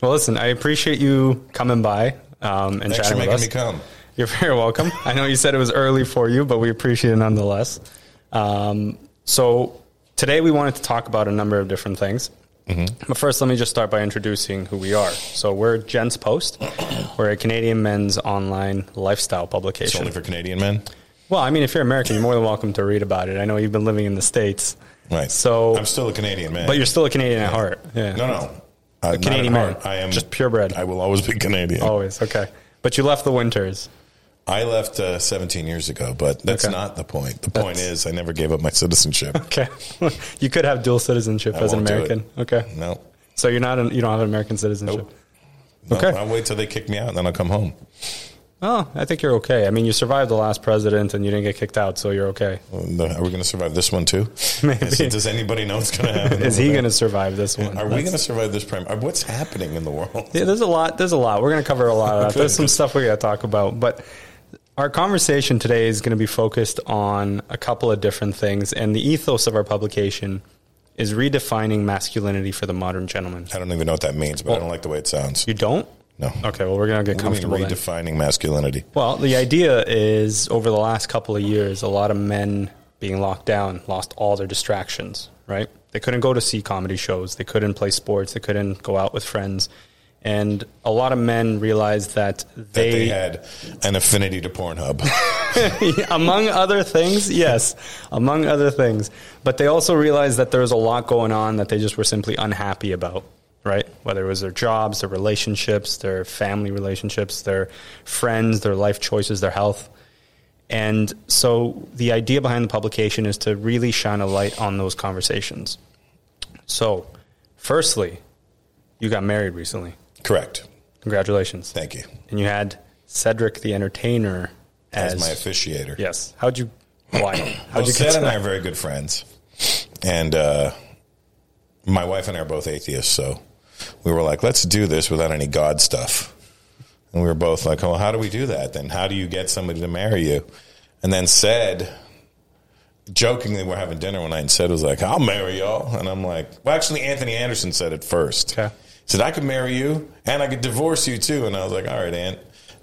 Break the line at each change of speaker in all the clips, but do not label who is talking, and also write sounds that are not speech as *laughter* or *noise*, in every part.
Well, listen, I appreciate you coming by um, and
Thanks for
chatting with us.
me come.
You're very welcome. I know you said it was early for you, but we appreciate it nonetheless. Um, so today we wanted to talk about a number of different things.
Mm-hmm.
But first, let me just start by introducing who we are. So we're Gents Post. We're a Canadian men's online lifestyle
It's
publication.
only for Canadian men.
well, I mean, if you're American, you're more than welcome to read about it. I know you've been living in the states,
Right.
So-
I'm still a Canadian man.
but you're still a Canadian at heart. Yeah.
no, no. Uh,
Canadian man.
I am
Just purebred.
I will always be *laughs* Canadian.
Always okay. But you left the winters.
I left uh, 17 years ago, but that's
Okay.
not the point. The point is, I never gave up my citizenship. *laughs*
Okay. *laughs* you could have dual citizenship
I
as an
won't do it.
American. Okay.
No.
So you're not an, you don't have an American citizenship.
Nope. No,
Okay.
I'll wait till they kick me out, and then I'll come home.
Oh, I think you're okay. I mean, you survived the last president and you didn't get kicked out, so you're okay.
Are we going to survive this one too? *laughs*
Maybe.
Is does anybody know what's going to happen? *laughs*
Is he going to survive this one?
Are we going to survive this prime? uh, What's happening in the world?
Yeah, there's a lot. There's a lot. We're going to cover a lot of that. *laughs* There's some stuff we got to talk about, but our conversation today is going to be focused on a couple of different things, and the ethos of our publication is redefining masculinity for the modern gentleman.
I don't even know what that means, but I don't like the way it sounds.
You don't?
No.
Okay. Well, we're going to get
What do you mean
comfortable. then.
redefining masculinity.
Well, the idea is over the last couple of years, a lot of men being locked down lost all their distractions, right? They couldn't go to see comedy shows, they couldn't play sports, they couldn't go out with friends. And a lot of men realized that
That
they,
they had an affinity to Pornhub. *laughs*
among other things, yes, among other things, but they also realized that there was a lot going on that they just were simply unhappy about, right? Whether it was their jobs, their relationships, their family relationships, their friends, their life choices, their health. And so the idea behind the publication is to really shine a light on those conversations. So, firstly, you got married recently.
Correct.
Congratulations.
Thank you.
And you had Cedric the Entertainer
As,
as,
my officiator.
Yes. How'd you? Why? *clears throat* How'd
Well,
you to
and I are very good friends, and uh, my wife and I are both atheists. So we were like, let's do this without any God stuff. And we were both like, well, how do we do that? Then how do you get somebody to marry you? And then Ced, jokingly, we're having dinner one night, and Ced was like, I'll marry y'all. And I'm like, well, actually, Anthony Anderson said it first.
Okay.
He said I could marry you and I could divorce you too. And I was like, all right, Aunt,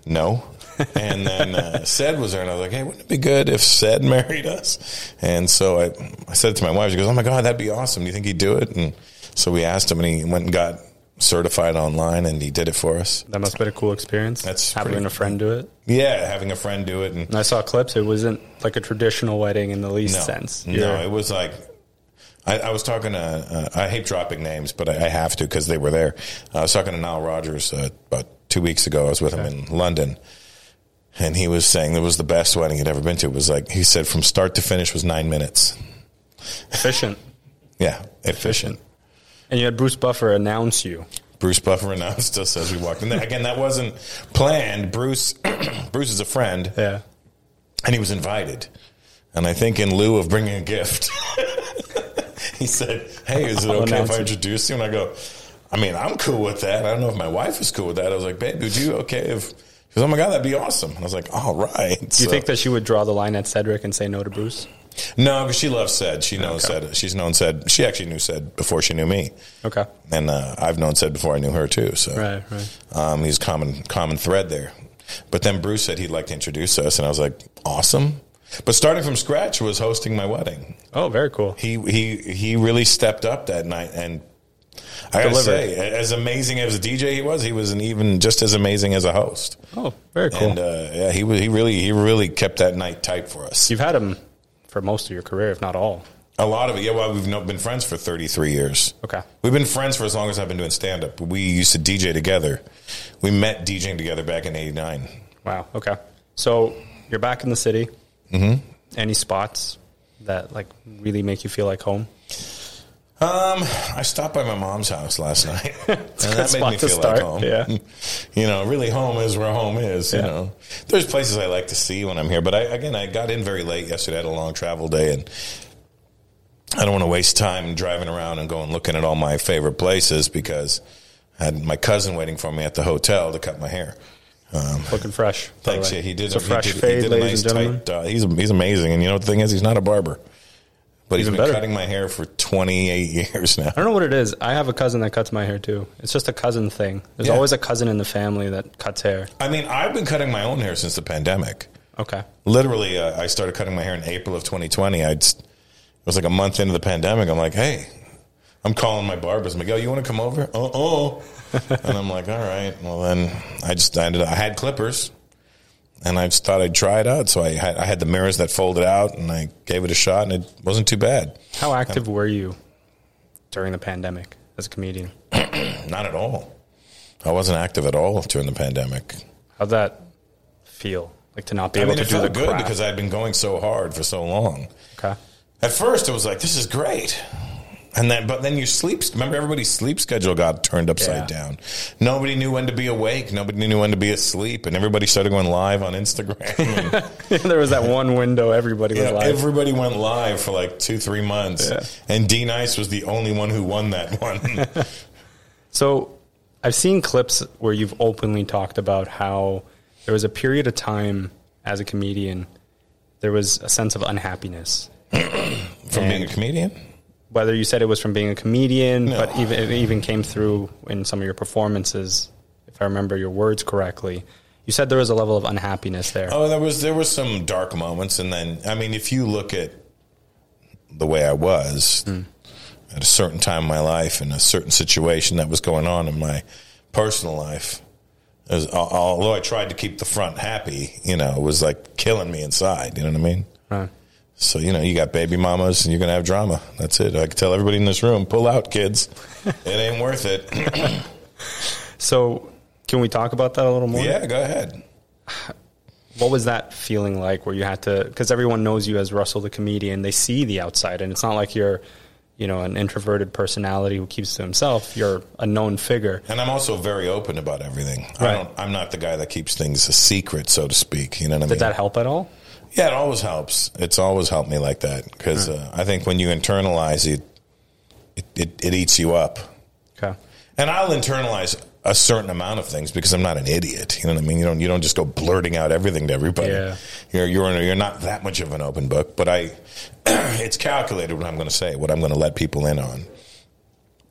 no. *laughs* and then uh, Ced was there, and I was like, hey, wouldn't it be good if Ced *laughs* married us? And so I, I said it to my wife. She goes, oh my god, that'd be awesome. Do you think he'd do it? And so we asked him, and he went and got certified online, and he did it for us.
That must have been a cool experience.
That's
having
pretty-
a friend do it.
Yeah, having a friend do it, and
And I saw clips. It wasn't like a traditional wedding in the least
no,
sense.
no,
You're-
it was like. I, I was talking to, uh, I hate dropping names, but I, I have to because they were there. I was talking to Nile Rodgers uh, about two weeks ago. I was with him in London, and he was saying it was the best wedding he'd ever been to. It was like, he said from start to finish was nine minutes.
efficient. *laughs*
Yeah, efficient.
And you had Bruce Buffer announce you.
Bruce Buffer *laughs* announced us as we walked in. Again, that wasn't planned. Bruce, *clears throat* Bruce is a friend,
Yeah.
and he was invited. And I think in lieu of bringing a gift, *laughs* he said, "Hey, is it
I'll
okay if I introduce you?" And I go, "I mean, I'm cool with that. I don't know if my wife is cool with that." I was like, "Babe, would you okay if?" She goes, "Oh my god, that'd be awesome." And I was like, "All right."
Do you think that she would draw the line at Cedric and say no to Bruce?
No, because she loves Ced. She knows Ced. She's known Ced. She actually knew Ced before she knew me,
Okay.
and uh, I've known Ced before I knew her too. So
Right, right.
Um, he's common common thread there. But then Bruce said he'd like to introduce us, and I was like, awesome. But starting from scratch was hosting my wedding.
Oh, very cool.
He he he really stepped up that night, and I gotta
Delivered.
say, as amazing as a DJ he was, he was an even just as amazing as a host.
Oh, very cool.
And uh, yeah, he was- he really he really kept that night tight for us.
You've had him for most of your career, if not all.
A lot of it, yeah. Well, we've been friends for thirty three years.
Okay.
We've been friends for as long as I've been doing stand up. We used to DJ together. We met DJing together back in '89.
Wow. Okay. So you're back in the city. Mm-hmm. Any spots that like really make you feel like home?
Um, I stopped by my mom's house last *laughs* night, *laughs* and that made me feel
start,
like home.
yeah. *laughs*
you know, really, home is where home is. You know, there's places I like to see when I'm here, but I again, I got in very late yesterday. I had a long travel day, and I don't want to waste time driving around and going looking at all my favorite places because I had my cousin waiting for me at the hotel to cut my hair.
Looking fresh.
Thanks. Yeah, he did.
It's a
he
fresh
did, he
fade,
did a
ladies
nice
and gentlemen.
tight. Uh, he's he's amazing, and you know the thing is, he's not a barber. But he's been
better.
cutting my hair for 28 *laughs* years now.
I don't know what it is. I have a cousin that cuts my hair too. It's just a cousin thing. There's
Yeah.
always a cousin in the family that cuts hair.
I mean, I've been cutting my own hair since the pandemic.
Okay.
Literally, uh, I started cutting my hair in April of 2020. I'd, it was like a month into the pandemic. I'm like, hey, I'm calling my barbers. I'm like, yo, you want to come over? Oh, oh. *laughs* and I'm like, all right. Well, then I just I ended up, I had clippers and I just thought I'd try it out. So I had, I had the mirrors that folded out and I gave it a shot and it wasn't too bad.
How um, active were you during the pandemic as a comedian? *clears throat*
Not at all. I wasn't active at all during the pandemic.
How'd that feel? Like to not be
I
able
mean,
to do the
good
craft?
because I'd been going so hard for so long.
okay.
At first, it was like, this is great. And then, but then your sleep, remember everybody's sleep schedule got turned upside
Yeah.
down. Nobody knew when to be awake. Nobody knew when to be asleep. And everybody started going live on Instagram. *laughs* And,
there was that one window everybody was
know,
live.
everybody went live for like two, three months.
Yeah.
And D Nice was the only one who won that one. *laughs* *laughs*
So I've seen clips where you've openly talked about how there was a period of time as a comedian, there was a sense of unhappiness. *clears throat*
From being a comedian?
Whether you said it was from being a comedian,
No.
but even it even came through in some of your performances, if I remember your words correctly. You said there was a level of unhappiness there.
Oh, there was there was some dark moments, and then I mean, if you look at the way I was hmm. at a certain time in my life, in a certain situation that was going on in my personal life, was, although I tried to keep the front happy, you know, it was like killing me inside. You know what I mean?
Right.
So you know, you got baby mamas, and you're gonna have drama. That's it. I can tell everybody in this room, pull out, kids. *laughs* it ain't worth it. *clears throat*
So can we talk about that a little more?
yeah, go ahead.
What was that feeling like where you had to, because everyone knows you as Russell the comedian, they see the outside, and it's not like you're, you know, an introverted personality who keeps to himself. You're a known figure.
And I'm also very open about everything. I don't, I'm not the guy that keeps things a secret, so to speak. You know what I mean?
Did that help at all?
Yeah, it always helps. It's always helped me like that because uh, I think when you internalize it, it, it, it eats you up.
Okay.
And I'll internalize a certain amount of things because I'm not an idiot. You know what I mean? You don't you don't just go blurting out everything to everybody.
Yeah.
You're you're you're not that much of an open book, but I *clears throat* it's calculated what I'm going to say, what I'm going to let people in on.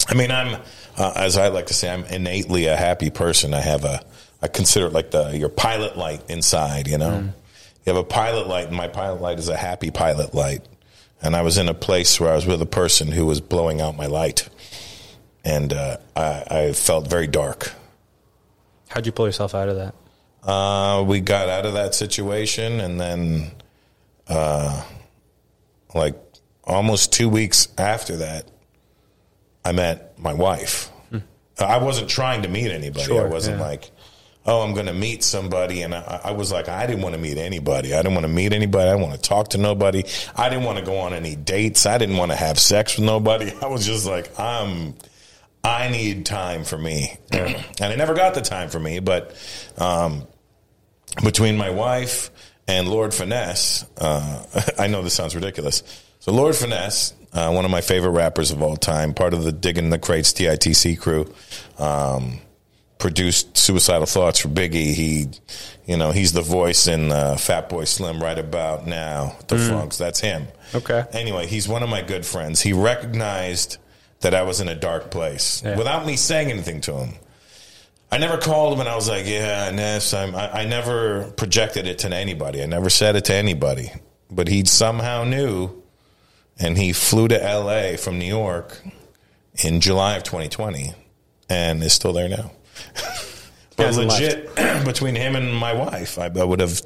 I mean, I'm uh, as I like to say, I'm innately a happy person. I have a I consider it like the your pilot light inside. You know, you have a pilot light, and my pilot light is a happy pilot light. And I was in a place where I was with a person who was blowing out my light, and uh, I, I felt very dark.
How'd you pull yourself out of that?
Uh, we got out of that situation, and then, uh, like almost two weeks after that, I met my wife. I wasn't trying to meet anybody.
Sure,
I wasn't
yeah.
like, oh, I'm going to meet somebody, and I, I was like, I didn't want to meet anybody. I didn't want to meet anybody. I didn't want to talk to nobody. I didn't want to go on any dates. I didn't want to have sex with nobody. *laughs* I was just like, I'm. I need time for me, *clears throat* and I never got the time for me. But um, between my wife and Lord Finesse, uh, *laughs* I know this sounds ridiculous. So Lord Finesse, uh, one of my favorite rappers of all time, part of the Digging the Crates DITC crew, um, produced Suicidal Thoughts for Biggie. He, you know, he's the voice in uh, Fatboy Slim right about now. The Funks, that's him.
Okay.
Anyway, he's one of my good friends. He recognized that I was in a dark place
Yeah.
without me saying anything to him. I never called him and I was like, yeah, Ness, I'm, I, I never projected it to anybody. I never said it to anybody. But he somehow knew and he flew to LA from New York in July of 2020 and is still there now. But legit, *clears throat* between him and my wife, I, I would have,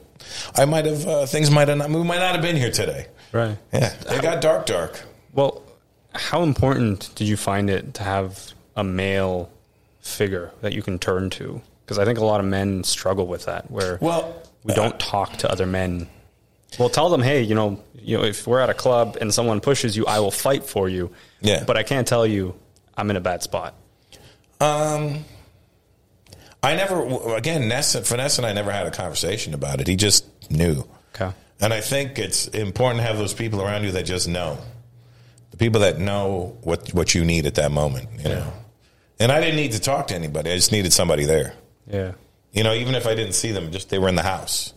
I might have, uh, things might have not, we might not have been here today.
Right.
Yeah, it got dark, dark.
Well, how important did you find it to have a male figure that you can turn to? Because I think a lot of men struggle with that, where
Well,
we don't talk to other men. We'll tell them, hey, you know, you know, if we're at a club and someone pushes you, I will fight for you.
Yeah.
But I can't tell you I'm in a bad spot.
Um, I never, again, Ness, Finesse and I never had a conversation about it. He just knew.
Okay.
And I think it's important to have those people around you that just know. The people that know what, what you need at that moment, you know. And I didn't need to talk to anybody. I just needed somebody there.
Yeah.
You know, even if I didn't see them, just they were in the house.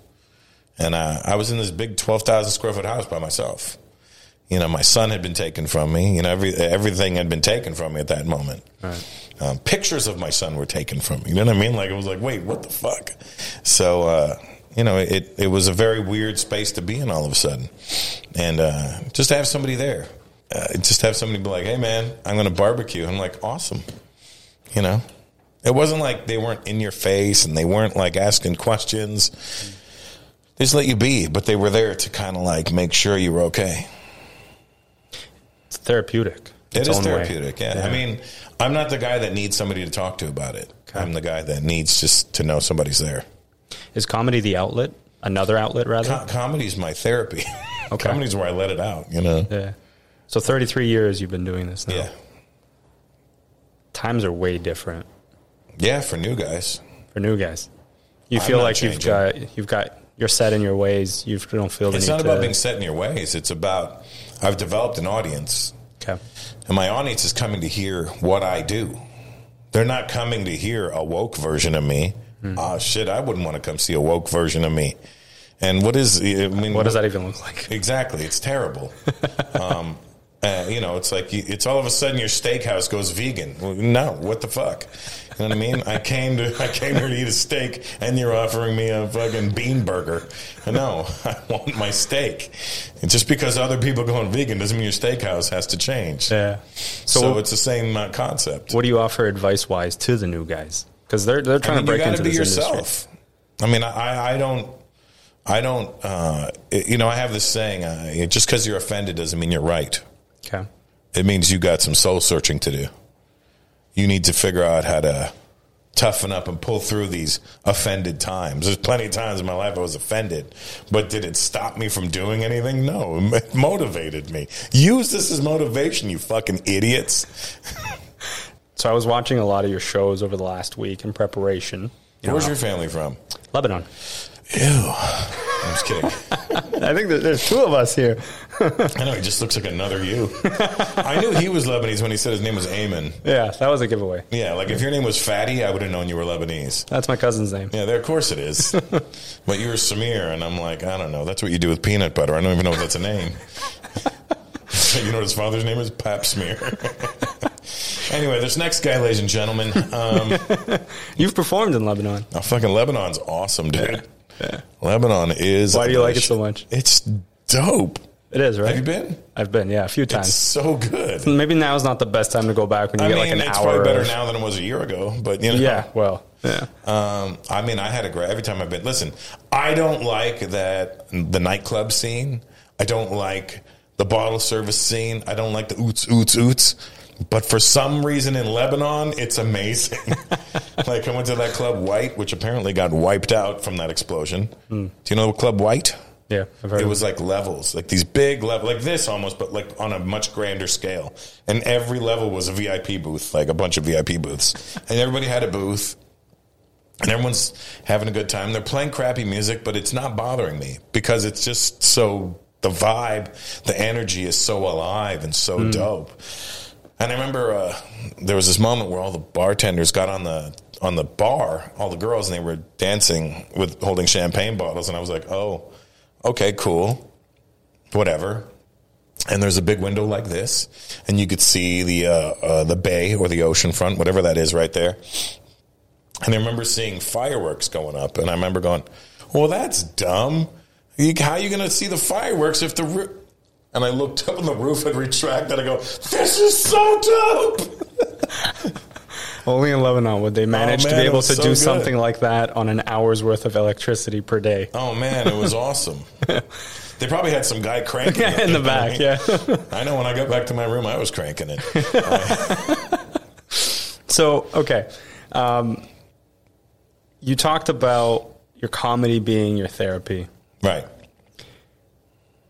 And uh, I was in this big 12,000 square foot house by myself. You know, my son had been taken from me. You know, every everything had been taken from me at that moment.
Right.
Um, pictures of my son were taken from me. You know what I mean? Like it was like, wait, what the fuck? So uh, you know, it it was a very weird space to be in all of a sudden, and uh, just to have somebody there, uh, just to have somebody be like, hey man, I'm going to barbecue. I'm like, awesome. You know, it wasn't like they weren't in your face and they weren't like asking questions. They just let you be, but they were there to kind of like make sure you were okay.
It's therapeutic.
It
its
is therapeutic. Yeah. I mean, I'm not the guy that needs somebody to talk to about it. I'm the guy that needs just to know somebody's there.
Is comedy the outlet? Another outlet, rather?
Co- comedy's my therapy. *laughs*
Okay.
Comedy's where I let it out, you know?
yeah. So 33 years you've been doing this now.
Yeah.
Times are way different
Yeah, for new guys.
for new guys. You
I'm
feel like you've got you've got you're set in your ways. You don't feel the
It's
need
not
to.
about being set in your ways. It's about, I've developed an audience,
okay.
and my audience is coming to hear what I do. They're not coming to hear a woke version of me.
Hmm.
Ah, shit, I wouldn't want to come see a woke version of me. And what is, I mean,
What does that even look like?
Exactly, it's terrible. *laughs* um, uh, you know, it's like you- it's all of a sudden your steakhouse goes vegan. Well, no, what the fuck? You know what I mean? I came to I came here to eat a steak, and you're offering me a fucking bean burger. No, I want my steak. And just because other people are going vegan doesn't mean your steakhouse has to change.
Yeah.
So,
So,
it's the same uh, concept.
what do you offer advice wise to the new guys? Because they're they're
I
trying
mean,
to
you
break
got
into
to be
this industry.
yourself. I mean, I, I don't, I don't, uh, you know, I have this saying: uh, just because you're offended doesn't mean you're right.
Okay.
It means you got some soul searching to do. You need to figure out how to toughen up and pull through these offended times. There's plenty of times in my life I was offended, but did it stop me from doing anything? No, it motivated me. Use this as motivation, you fucking idiots.
So I was watching a lot of your shows over the last week in preparation.
Where's your family from?
Lebanon?
Ew. I'm just kidding. *laughs*
I think there's two of us here. *laughs*
I know he just looks like another you. I knew he was Lebanese when he said his name was Eamon.
Yeah, that was a giveaway.
Yeah, like if your name was Fadi, I would have known you were Lebanese.
That's my cousin's name.
Yeah, there, of course it is. *laughs* but you were Samir, and I'm like, I don't know. That's what you do with peanut butter. I don't even know if that's a name. you know what his father's name is? Pap Smear. anyway, this next guy, ladies and gentlemen, um,
You've performed in Lebanon.
oh, fucking Lebanon's awesome, dude. Lebanon is.
Why do you like it so much?
It's dope.
It is, right?
Have you been?
I've been, yeah, a few
It's
times.
so good.
Maybe now is not the best time to go back when you
I
get
mean,
like an
it's
hour.
probably better now than it was a year ago, but you know.
Yeah, well, yeah.
Um, I mean, I had a great every time I've been. Listen, I don't like that the nightclub scene. I don't like the bottle service scene. I don't like the oots oots oots. But for some reason in Lebanon, it's amazing. *laughs* like I went to that club White, which apparently got wiped out from that explosion. Hmm. Do you know Club White?
Yeah, I've heard
It was like levels, like these big level, like this almost, but like on a much grander scale. And every level was a VIP booth, like a bunch of VIP booths, and everybody had a booth, and everyone's having a good time. They're playing crappy music, but it's not bothering me because it's just so the vibe, the energy is so alive and so hmm. dope. And I remember uh, there was this moment where all the bartenders got on the on the bar, all the girls, and they were dancing with holding champagne bottles, and I was like, oh, okay, cool, whatever. And there's a big window like this, and you could see the uh, uh, the bay or the ocean front, whatever that is, right there. And I remember seeing fireworks going up, and I remember going, "Well, that's dumb. How are you going to see the fireworks if the roof?" And I looked up, and the roof had retracted. I go, "This is so dope." *laughs*
Only in Lebanon would they manage to
Oh, man,
be able to
so
do
good.
something like that on an hour's worth of electricity per day.
Oh man, it was awesome. *laughs* they probably had some guy cranking *laughs* it.
in the back, yeah.
I know when I got back to my room, I was cranking it.
So, okay. Um, you talked about your comedy being your therapy.
Right.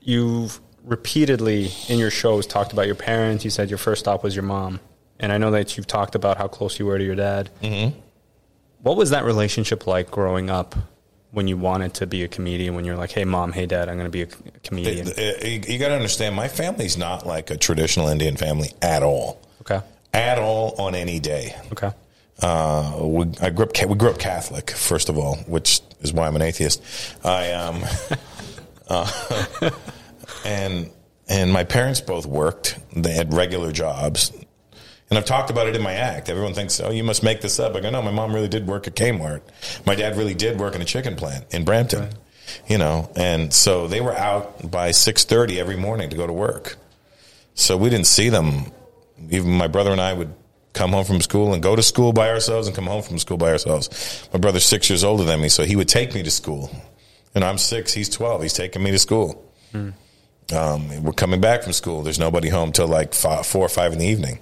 You've repeatedly in your shows talked about your parents. You said your first stop was your mom. And I know that you've talked about how close you were to your dad. Mm-hmm. What was that relationship like growing up when you wanted to be a comedian? When you're like, hey, mom, hey, dad, I'm going to be a comedian?
It- it- you got to understand, my family's not like a traditional Indian family at all.
okay.
At all on any day.
Okay.
Uh, we, I grew up. We grew up Catholic, first of all, which is why I'm an atheist. I um, *laughs* uh, and and my parents both worked. They had regular jobs. And I've talked about it in my act. Everyone thinks, oh, you must make this up. I go, no, my mom really did work at Kmart. My dad really did work in a chicken plant in Brampton. Right. You know, and so they were out by 6.30 every morning to go to work. So we didn't see them. Even my brother and I would come home from school and go to school by ourselves and come home from school by ourselves. My brother's six years older than me, so he would take me to school. And I'm six, he's 12. He's taking me to school. Hmm. Um, we're coming back from school. There's nobody home till like five, four or five in the evening.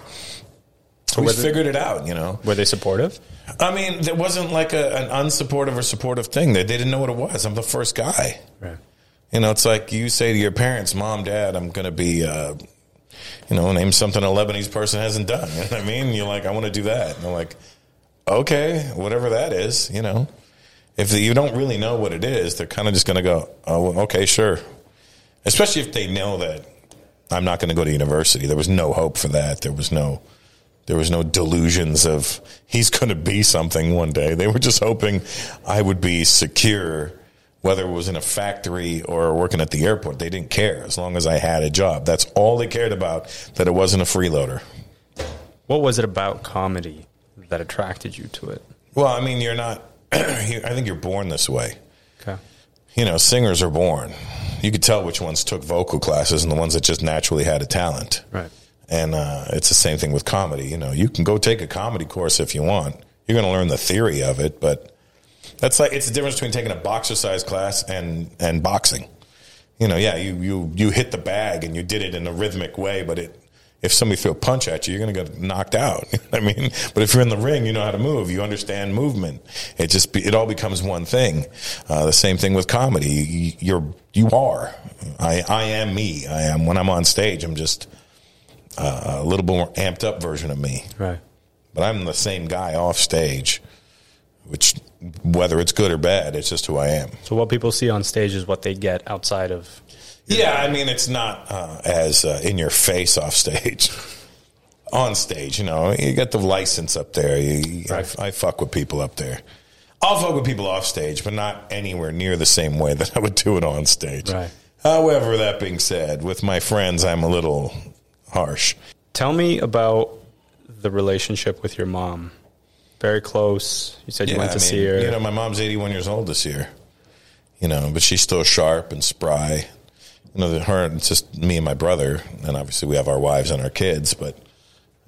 So we figured it out, you know.
Were they supportive?
I mean, there wasn't like a, an unsupportive or supportive thing. They, they didn't know what it was. I'm the first guy. Right. You know, it's like you say to your parents, "Mom, Dad, I'm going to be, uh, you know, name something a Lebanese person hasn't done." *laughs* You know what I mean? You're like, "I want to do that." And they're like, "Okay, whatever that is," you know. If you don't really know what it is, they're kind of just going to go, "Oh, okay, sure." Especially if they know that I'm not going to go to university. There was no hope for that. There was no there was no delusions of he's going to be something one day. They were just hoping I would be secure, whether it was in a factory or working at the airport. They didn't care as long as I had a job. That's all they cared about. That it wasn't a freeloader.
What was it about comedy that attracted you to it?
Well, I mean, you're not. *clears throat* I think you're born this way. Okay. You know, singers are born you could tell which ones took vocal classes and the ones that just naturally had a talent.
Right.
And uh, it's the same thing with comedy. You know, you can go take a comedy course if you want. You're going to learn the theory of it, but that's like it's the difference between taking a boxercise class and and boxing. You know, yeah, you you you hit the bag and you did it in a rhythmic way, but it if somebody throw a punch at you, you're going to get knocked out. *laughs* I mean, but if you're in the ring, you know how to move. You understand movement. It just be, it all becomes one thing. Uh, the same thing with comedy. You, are you are. I I am me. I am when I'm on stage. I'm just uh, a little bit more amped up version of me.
Right.
But I'm the same guy off stage, which whether it's good or bad, it's just who I am.
So what people see on stage is what they get outside of
yeah, I mean, it's not uh, as uh, in your face off stage. *laughs* On stage, you know, you get the license up there. You, right. I, I fuck with people up there. I'll fuck with people off stage, but not anywhere near the same way that I would do it on stage.
Right.
However, that being said, with my friends, I'm a little harsh.
Tell me about the relationship with your mom. Very close. You said you went to I mean, see her.
You know, my mom's 81 years old this year. You know, but she's still sharp and spry you know, her, it's just me and my brother, and obviously we have our wives and our kids, but,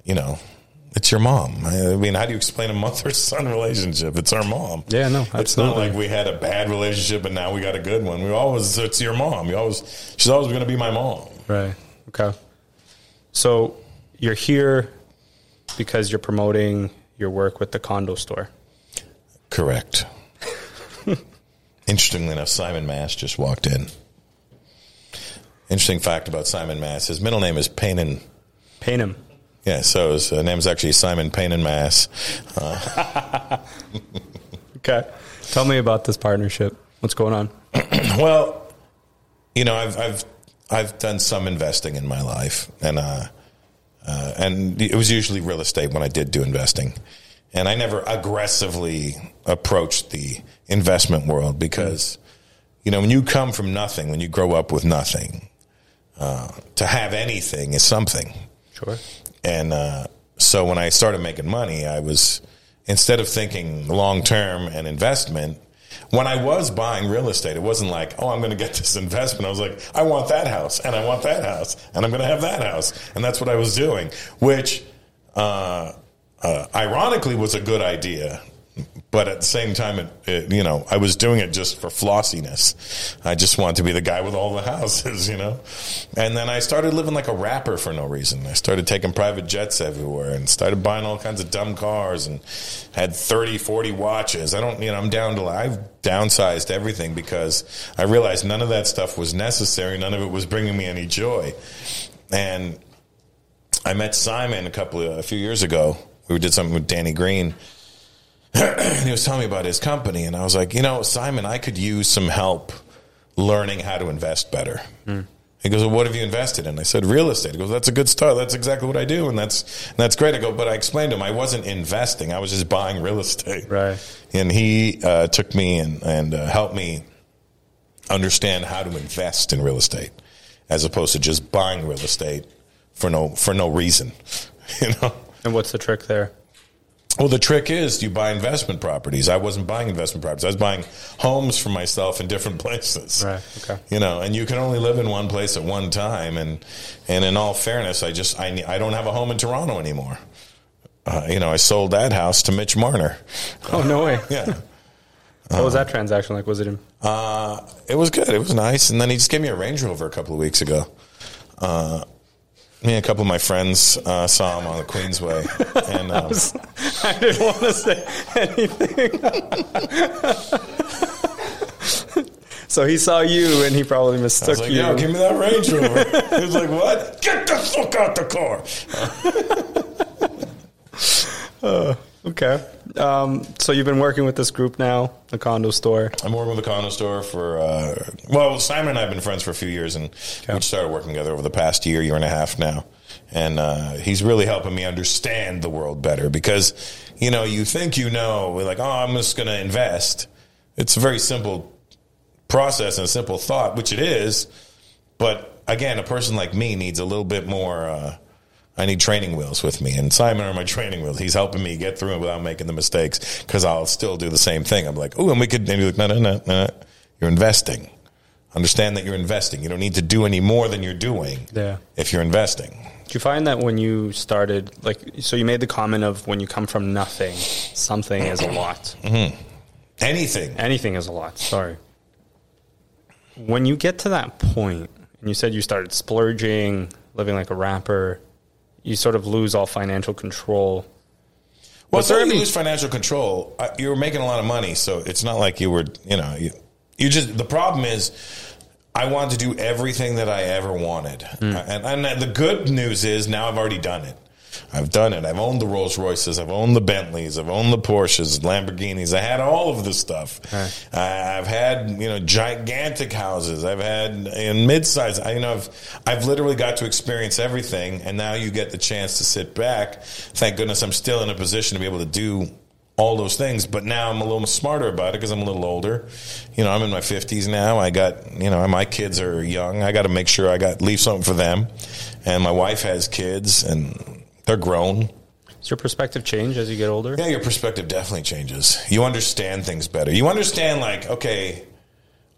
you know, it's your mom. I mean, how do you explain a mother son *laughs* relationship? It's our mom.
Yeah, no, absolutely.
It's not like we had a bad relationship and now we got a good one. We always, it's your mom. You always, she's always going to be my mom.
Right. Okay. So you're here because you're promoting your work with the condo store.
Correct. *laughs* Interestingly enough, Simon Mass just walked in. Interesting fact about Simon Mass. his middle name is Paynen.
Paynem.
Yeah, so his uh, name is actually Simon Paynen Mass.
Uh, *laughs* okay, tell me about this partnership. What's going on? *clears throat*
well, you know, I've I've I've done some investing in my life, and uh, uh, and it was usually real estate when I did do investing, and I never aggressively approached the investment world because, you know, when you come from nothing, when you grow up with nothing, uh, to have anything is something.
Sure.
And uh, so when I started making money, I was instead of thinking long term and investment. When I was buying real estate, it wasn't like, oh, I'm going to get *laughs* this investment. I was like, I want that house, and I want that house, and I'm going to have that house, and that's what I was doing, which uh, uh ironically was a good idea but at the same time, it, it, you know, I was doing it just for flossiness. I just wanted to be the guy with all the *laughs* houses, you know. And then I started living like a rapper for no reason. I started taking private jets everywhere and started buying all kinds of dumb cars and had 30, 40 watches. I don't, you know, I'm down to, I've downsized everything because I realized none of that stuff was necessary. None of it was bringing me any joy. And I met Simon a couple of, a few years ago. We did something with Danny Green and he was telling me about his company, and I was like, you know, Simon, I could use some help learning how to invest better. Mm. He goes, well, what have you invested in? I said, real estate. He goes, that's a good start. That's exactly what I do. And that's, and that's great. I go, but I explained to him, I wasn't investing. I was just buying real estate.
Right.
And he uh, took me and, and uh, helped me understand how to invest in real estate. as opposed to just buying real estate for no for no reason. *laughs* You know.
And what's the trick there?
Well, the trick is you buy investment properties. I wasn't buying investment properties. I was buying homes for myself in different *laughs* places.
Right. Okay.
You know, and you can only live in one place at one time. And and in all fairness, I just I I don't have a home in Toronto anymore. Uh, you know, I sold that house to Mitch Marner.
Oh no way. *laughs*
Yeah.
What was that transaction like? Was it in?
Uh, it was good. It was nice. And then he just gave me a Range Rover a couple of weeks ago. Uh, me and a couple of my friends uh, saw him on the Queensway, and *laughs* um,
I didn't want to say anything. *laughs* so he saw you, and he probably
I
mistook
was like,
you.
Yeah, give me that Range Rover." *laughs* he was like, "What? Get the fuck out the car!"
Okay. Um, so you've been working with this group now, the condo store.
I'm working with the condo store for uh, well, Simon and I have been friends for a few years, and we started working together over the past year, year and a half now. And uh, he's really helping me understand the world better because, you know, you think you know, we're like, oh, I'm just going to invest. It's a very simple process and a simple thought, which it is. But again, a person like me needs a little bit more. Uh, I need training wheels with me, and Simon are my training wheels. He's helping me get through it without making the mistakes because I'll still do the same thing. I'm like, oh, and we could. And he's like, no, no, no, no. You're investing. Understand that you're investing. You don't need to do any more than you're doing.
Yeah.
If you're investing.
Did you find that when you started, like, so you made the comment of when you come from nothing, something is a lot. Mm-hmm.
Anything.
Anything is a lot. Sorry. When you get to that point, and you said you started splurging, living like a rapper, you sort of lose all financial control.
Well,
Was
so you
any-
lose financial control. uh, You were making a lot of money, so it's not like you were, you know, you, you just. The problem is, I wanted to do everything that I ever wanted. Uh, and, and the good news is now I've already done it. I've done it. I've owned the Rolls Royces. I've owned the Bentleys. I've owned the Porsches, Lamborghinis. I had all of this stuff. I- I've had you know gigantic houses. I've had in mid-size. I you know I've I've literally got to experience everything, and now you get the chance to sit back. Thank goodness I'm still in a position to be able to do all those things. But now I'm a little smarter about it because I'm a little older. You know, I'm in my 50s now. I got, you know, my kids are young. I got to make sure I got leave something for them. And my wife has kids and they're grown.
Does your perspective change as you get older?
Yeah, your perspective definitely changes. You understand things better. You understand like, okay,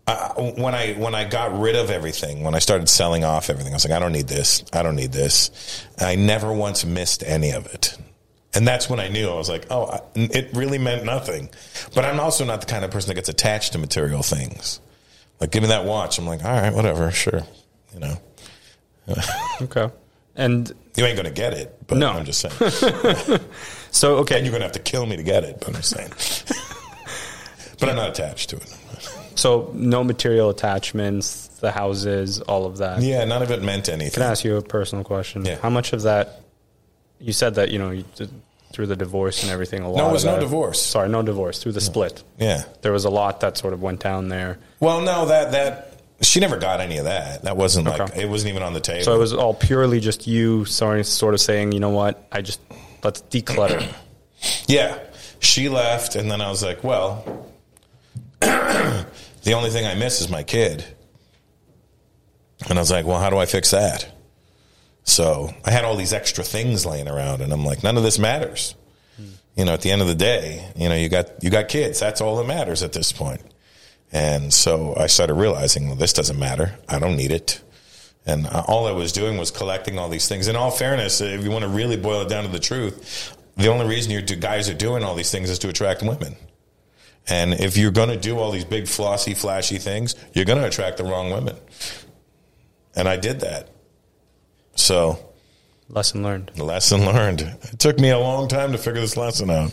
I, when I when I got rid of everything, when I started selling off everything, I was like, I don't need this. I don't need this. I never once missed any of it. And that's when I knew I was like, oh, I, it really meant nothing. But I'm also not the kind of person that gets attached to material things. Like, give me that watch. I'm like, all right, whatever, sure. You know, *laughs*
Okay. And
you ain't gonna get it. But
No.
I'm just saying. *laughs*
so, okay.
And you're gonna have to kill me to get it. But I'm just saying. *laughs* but I'm not attached to it.
So, no material attachments, the houses, all of that.
Yeah, none of it meant anything.
Can I ask you a personal question?
Yeah.
How much of that? You said that you know you did, through the divorce and everything. A lot.
No, it was no
that-
divorce.
Sorry, no divorce. Through the split,
Yeah.
there was a lot that sort of went down there.
Well, no, that that she never got any of that. That wasn't like it wasn't even on the table.
So it was all purely just you, sort of saying, you know what? I just let's declutter. *clears throat*
yeah, she left, and then I was like, well, *clears throat* the only thing I miss is my kid. And I was like, well, how do I fix that? So I had all these extra things laying around, and I'm like, none of this matters. Hmm. You know, at the end of the day, you know, you got you got kids. That's all that matters at this point. And so I started realizing, well, this doesn't matter. I don't need it. And uh, all I was doing was collecting all these things. In all fairness, if you want to really boil it down to the truth, the only reason you guys are doing all these things is to attract women. And if you're going to do all these big, flossy, flashy things, you're going to attract the wrong women. And I did that. So,
Lesson learned.
lesson learned. It took me a long time to figure this lesson out.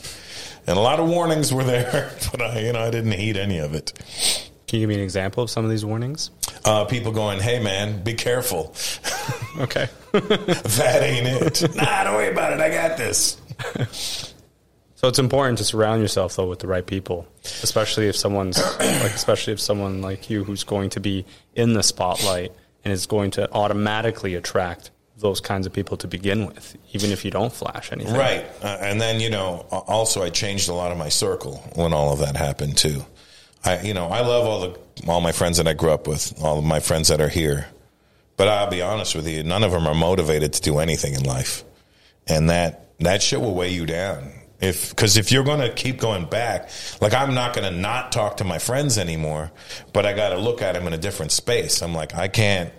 And a lot of warnings were there, *laughs* but I, you know, I didn't heed any of it.
Can you give me an example of some of these warnings?
Uh, people going, "Hey, man, be careful. *laughs*
Okay. *laughs*
that ain't it. nah, don't worry about it. I got this."
So it's important to surround yourself though with the right people, especially if someone's *clears throat* like, especially if someone like you who's going to be in the spotlight and is going to automatically attract those kinds of people to begin with, even if you don't flash anything.
Right, uh, and then you know, also I changed a lot of my circle when all of that happened too. I, you know, I love all the all my friends that I grew up with, all of my friends that are here, But I'll be honest with you, none of them are motivated to do anything in life, and that that shit will weigh you down. If because if you're going to keep going back, like I'm not going to not talk to my friends anymore, but I got to look at them in a different space. I'm like, I can't.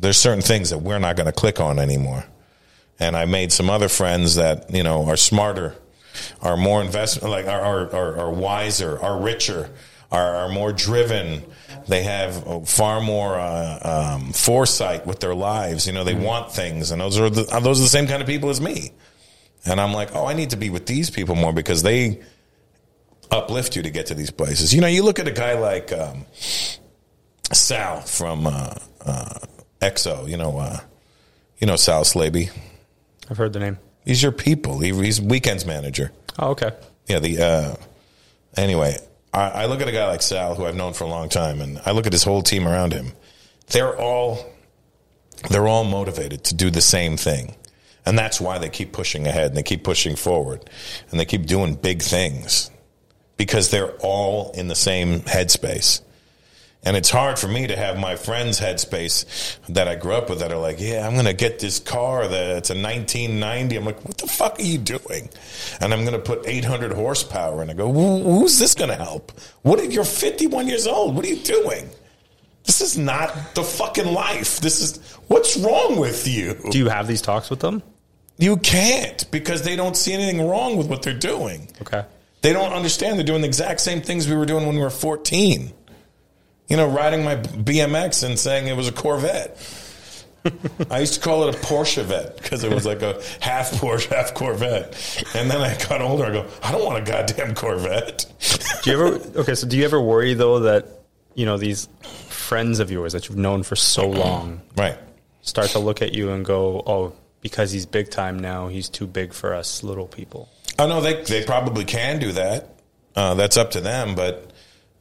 There's certain things that we're not going to click on anymore, and I made some other friends that you know are smarter, are more investment, like are are, are, are wiser, are richer, are, are more driven. They have far more uh, um, foresight with their lives. You know, they want things, and those are the, those are the same kind of people as me. And I'm like, oh, I need to be with these people more because they uplift you to get to these places. You know, you look at a guy like um, Sal from uh, uh, XO. You know, uh, you know Sal Slaiby.
I've heard the name.
He's your people. He, he's Weeknd's manager.
Oh, okay.
Yeah. The uh, anyway, I, I look at a guy like Sal, who I've known for a long time, and I look at his whole team around him. They're all they're all motivated to do the same thing. And that's why they keep pushing ahead and they keep pushing forward and they keep doing big things because they're all in the same headspace. And it's hard for me to have my friends' headspace that I grew up with that are like, yeah, I'm going to get this car that's a 1990. I'm like, what the fuck are you doing? And I'm going to put 800 horsepower. And I go, who's this going to help? What if you're 51 years old? What are you doing? This is not the fucking life. This is what's wrong with you.
Do you have these talks with them?
You can't because they don't see anything wrong with what they're doing.
Okay.
They don't understand they're doing the exact same things we were doing when we were 14. You know, riding my BMX and saying it was a Corvette. I used to call it a Porsche vet because it was like a half Porsche, half Corvette. And then I got older. I go, I don't want a goddamn Corvette.
Do you ever? Okay, so do you ever worry though that you know these friends of yours that you've known for so long,
right?
Start to look at you and go, oh, because he's big time now, he's too big for us little people.
Oh no, they they probably can do that. Uh, that's up to them, but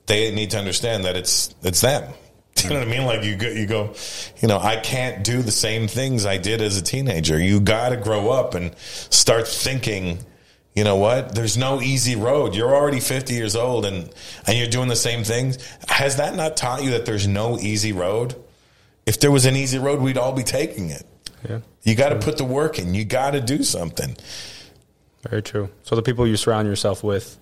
they need to understand that it's it's them. *laughs* You know what I mean? Like you go, you go, you know, I can't do the same things I did as a teenager. You got to grow up and start thinking. You know what? There's no easy road. You're already 50 years old and and you're doing the same things. Has that not taught you that there's no easy road? If there was an easy road, we'd all be taking it.
Yeah.
You got to put the work in. You got to do something.
Very true. So the people you surround yourself with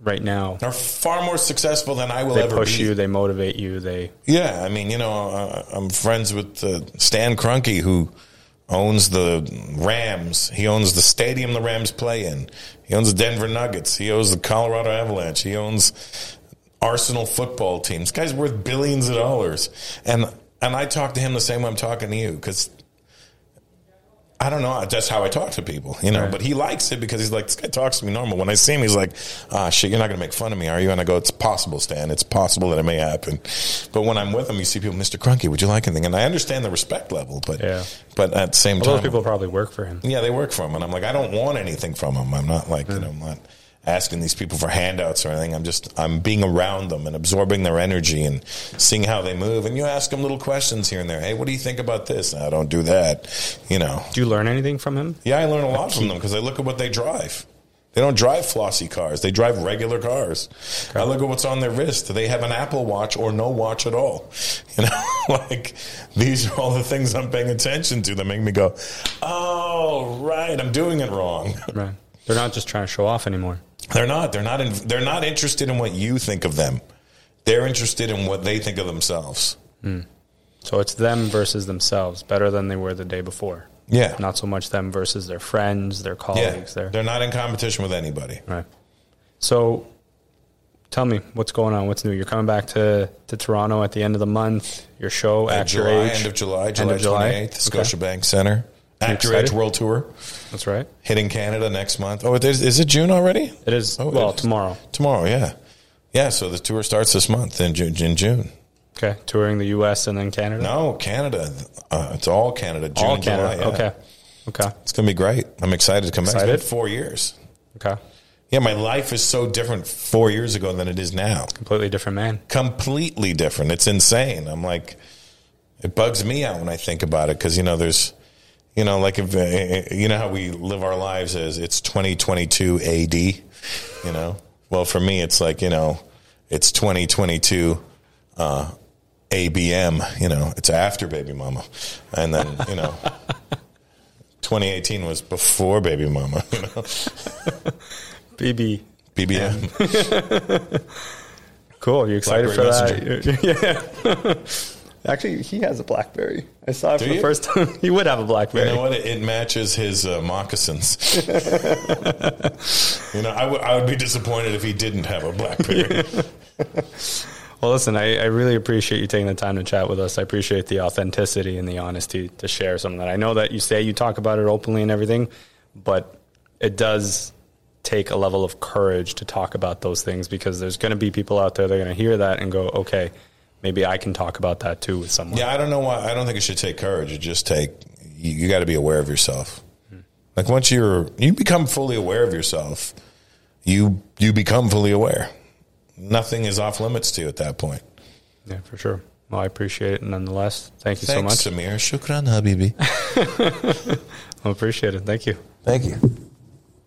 right now
are far more successful than I will
they
ever They
push
be.
you, they motivate you, they
Yeah, I mean, you know, uh, I'm friends with uh, Stan Kroenke, who owns the Rams. He owns the stadium the Rams play in. He owns the Denver Nuggets. He owns the Colorado Avalanche. He owns Arsenal football team. This guy's worth billions of dollars, and and I talk to him the same way I'm talking to you because I don't know. That's how I talk to people, you know.
Right.
But he likes it because he's like, this guy talks to me normal. When I see him, he's like, ah, shit, you're not going to make fun of me, are you? And I go, it's possible, Stan. It's possible that it may happen. But when I'm with him, you see people, Mr. Kroenke, would you like anything? And I understand the respect level, but
Yeah.
but at the same
well,
time,
those people probably work for him.
yeah, they work for him, and I'm like, I don't want anything from him. I'm not like, you know, I'm not asking these people for handouts or anything. I'm just, I'm being around them and absorbing their energy and seeing how they move. And you ask them little questions here and there. Hey, what do you think about this? I don't do that. You know.
Do you learn anything from him?
Yeah, I learn a lot from them because I look at what they drive. They don't drive flossy cars. They drive regular cars. I look at what's on their wrist. Do they have an Apple Watch or no watch at all? *laughs* You know, *laughs* like these are all the things I'm paying attention to that make me go, "Oh, right, I'm doing it wrong." *laughs*
Right. They're not just trying to show off anymore.
They're not. They're not. In, they're not interested in what you think of them. They're interested in what they think of themselves. Hmm.
So it's them versus themselves, better than they were the day before.
Yeah,
Not so much them versus their friends, their
yeah.
colleagues. Their
They're not in competition with anybody.
right. So, tell me what's going on. What's new? You're coming back to, to Toronto at the end of the month. Your show,
At
Your
July,
Age,
end of July,
End of July?
28th,
Okay.
Scotiabank Center. Act Your Age? World Tour
That's right.
hitting Canada next month. Oh, it is, is it June already?
It is
Oh,
well
it is.
tomorrow.
Tomorrow, yeah, yeah. So the tour starts this month in June. In June.
Okay, touring the U.S. and then Canada.
No, Canada. Uh, it's all Canada. June,
all Canada.
July, yeah.
Okay, okay,
It's gonna be great. I'm excited to come back.
Excited?
It's been four years.
okay.
Yeah, my life is so different four years ago than it is now.
Completely different man.
completely different. It's insane. I'm like, it bugs me out when I think about it because you know there's, you know, like if uh, you know how we live our lives as it's 2022 AD, you know. Well, for me, it's like you know, it's 2022 uh, ABM, you know, it's after baby mama. And then, you know, *laughs* 2018 was before baby mama, you know. *laughs*
BB.
BBM. *laughs*
Cool. You excited
Blackberry
for that? yeah. Actually, he has a BlackBerry. I saw it
Do
for the first time. *laughs* he would have a BlackBerry.
You know what? It, it matches his uh, moccasins. *laughs* you know, I would- be disappointed if he didn't have a Blackberry. *laughs*
Well, listen, I, I really appreciate you taking the time to chat with us. I appreciate the authenticity and the honesty to share some of that. I know that you say you talk about it openly and everything, but it does take a level of courage to talk about those things because there's going to be people out there that are going to hear that and go, okay, maybe I can talk about that too with someone.
Yeah, I don't know why. I don't think it should take courage. It just take you, you got to be aware of yourself. Like once you're you become fully aware of yourself, you you become fully aware. Nothing is off limits to you at that point.
Yeah, for sure. Well, I appreciate it nonetheless. Thank you
Thanks,
so much.
Samir. Shukran, Habibi. *laughs*
I appreciate it. Thank you.
Thank you.